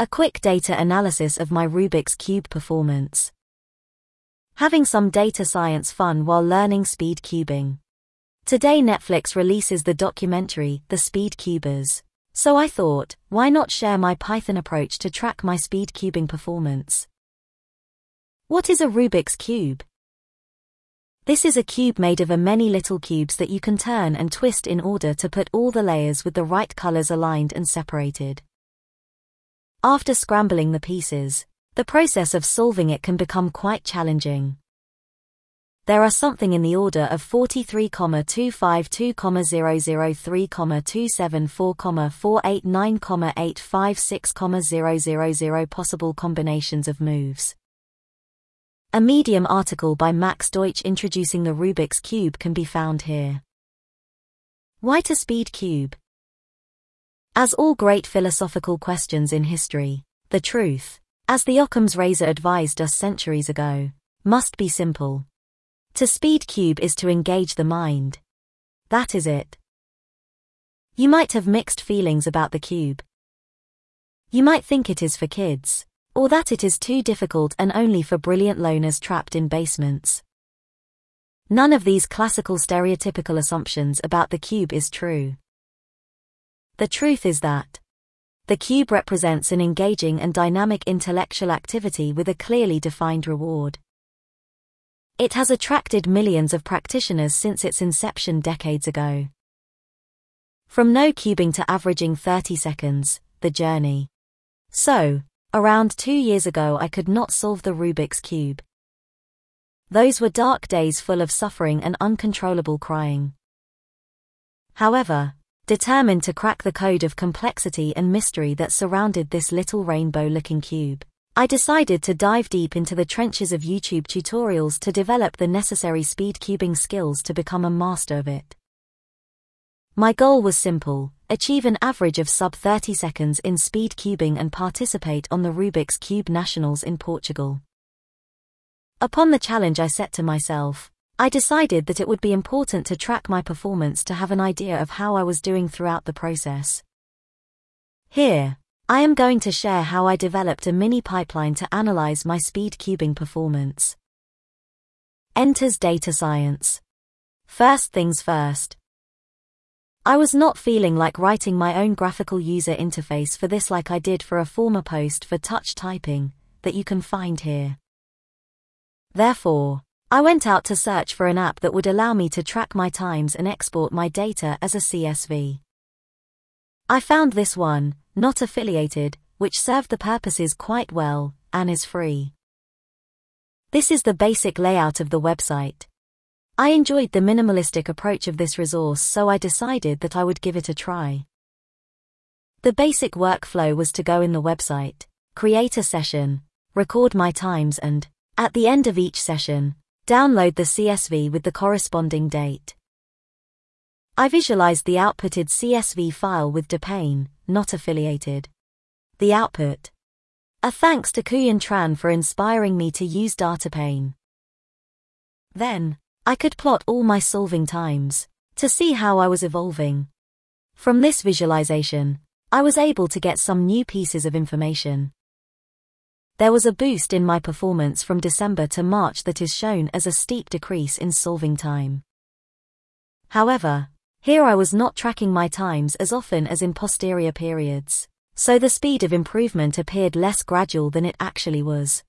A quick data analysis of my Rubik's Cube performance. Having some data science fun while learning speed cubing. Today Netflix releases the documentary, The Speed Cubers. So I thought, why not share my Python approach to track my speed cubing performance? What is a Rubik's Cube? This is a cube made of a many little cubes that you can turn and twist in order to put all the layers with the right colors aligned and separated. After scrambling the pieces, the process of solving it can become quite challenging. There are something in the order of 43,252,003,489,856,000 possible combinations of moves. A Medium article by Max Deutsch introducing the Rubik's Cube can be found here. Why to speed cube? As all great philosophical questions in history, the truth, as the Occam's razor advised us centuries ago, must be simple. To speed cube is to engage the mind. That is it. You might have mixed feelings about the cube. You might think it is for kids, or that it is too difficult and only for brilliant loners trapped in basements. None of these classical stereotypical assumptions about the cube is true. The truth is that the cube represents an engaging and dynamic intellectual activity with a clearly defined reward. It has attracted millions of practitioners since its inception decades ago. From no cubing to averaging 30 seconds, the journey. So, around two years ago I could not solve the Rubik's Cube. Those were dark days full of suffering and uncontrollable crying. However, determined to crack the code of complexity and mystery that surrounded this little rainbow-looking cube. I decided to dive deep into the trenches of YouTube tutorials to develop the necessary speed cubing skills to become a master of it. My goal was simple, achieve an average of sub 30 seconds in speed cubing and participate on the Rubik's Cube Nationals in Portugal. Upon the challenge I set to myself, I decided that it would be important to track my performance to have an idea of how I was doing throughout the process. Here, I am going to share how I developed a mini pipeline to analyze my speed cubing performance. Enters data science. First things first. I was not feeling like writing my own graphical user interface for this like I did for a former post for touch typing, that you can find here. Therefore, I went out to search for an app that would allow me to track my times and export my data as a CSV. I found this one, not affiliated, which served the purposes quite well, and is free. This is the basic layout of the website. I enjoyed the minimalistic approach of this resource so I decided that I would give it a try. The basic workflow was to go in the website, create a session, record my times and, at the end of each session, Download the CSV with the corresponding date. I visualized the outputted CSV file with Datapane, not affiliated. The output. A thanks to Khuyen Tran for inspiring me to use Datapane. Then, I could plot all my solving times, to see how I was evolving. From this visualization, I was able to get some new pieces of information. There was a boost in my performance from December to March that is shown as a steep decrease in solving time. However, here I was not tracking my times as often as in posterior periods, so the speed of improvement appeared less gradual than it actually was.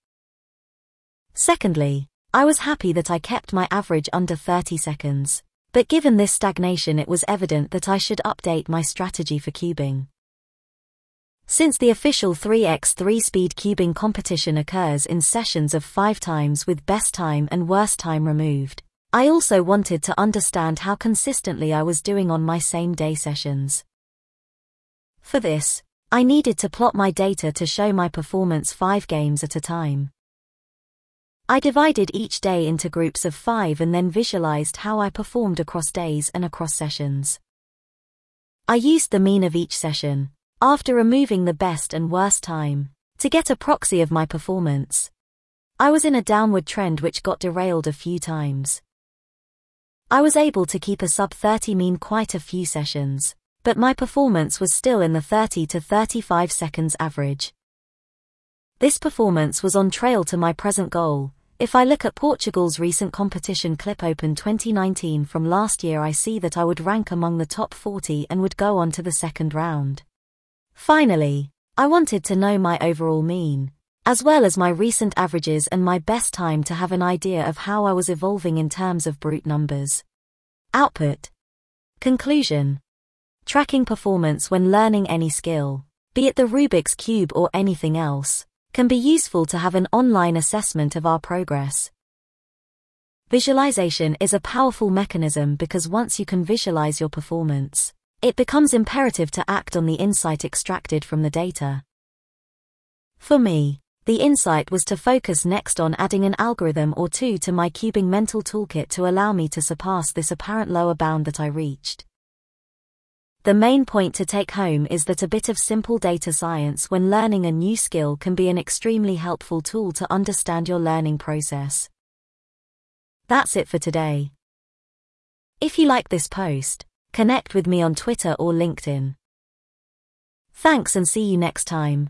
Secondly, I was happy that I kept my average under 30 seconds, but given this stagnation it was evident that I should update my strategy for cubing. Since the official 3x3 speed cubing competition occurs in sessions of 5 times with best time and worst time removed, I also wanted to understand how consistently I was doing on my same day sessions. For this, I needed to plot my data to show my performance 5 games at a time. I divided each day into groups of 5 and then visualized how I performed across days and across sessions. I used the mean of each session, after removing the best and worst time, to get a proxy of my performance. I was in a downward trend which got derailed a few times. I was able to keep a sub 30 mean quite a few sessions, but my performance was still in the 30 to 35 seconds average. This performance was on trail to my present goal. If I look at Portugal's recent competition Clip Open 2019 from last year, I see that I would rank among the top 40 and would go on to the second round. Finally, I wanted to know my overall mean, as well as my recent averages and my best time to have an idea of how I was evolving in terms of brute numbers. Output. Conclusion. Tracking performance when learning any skill, be it the Rubik's Cube or anything else, can be useful to have an online assessment of our progress. Visualization is a powerful mechanism because once you can visualize your performance, it becomes imperative to act on the insight extracted from the data. For me, the insight was to focus next on adding an algorithm or two to my cubing mental toolkit to allow me to surpass this apparent lower bound that I reached. The main point to take home is that a bit of simple data science when learning a new skill can be an extremely helpful tool to understand your learning process. That's it for today. If you like this post, connect with me on Twitter or LinkedIn. Thanks and see you next time.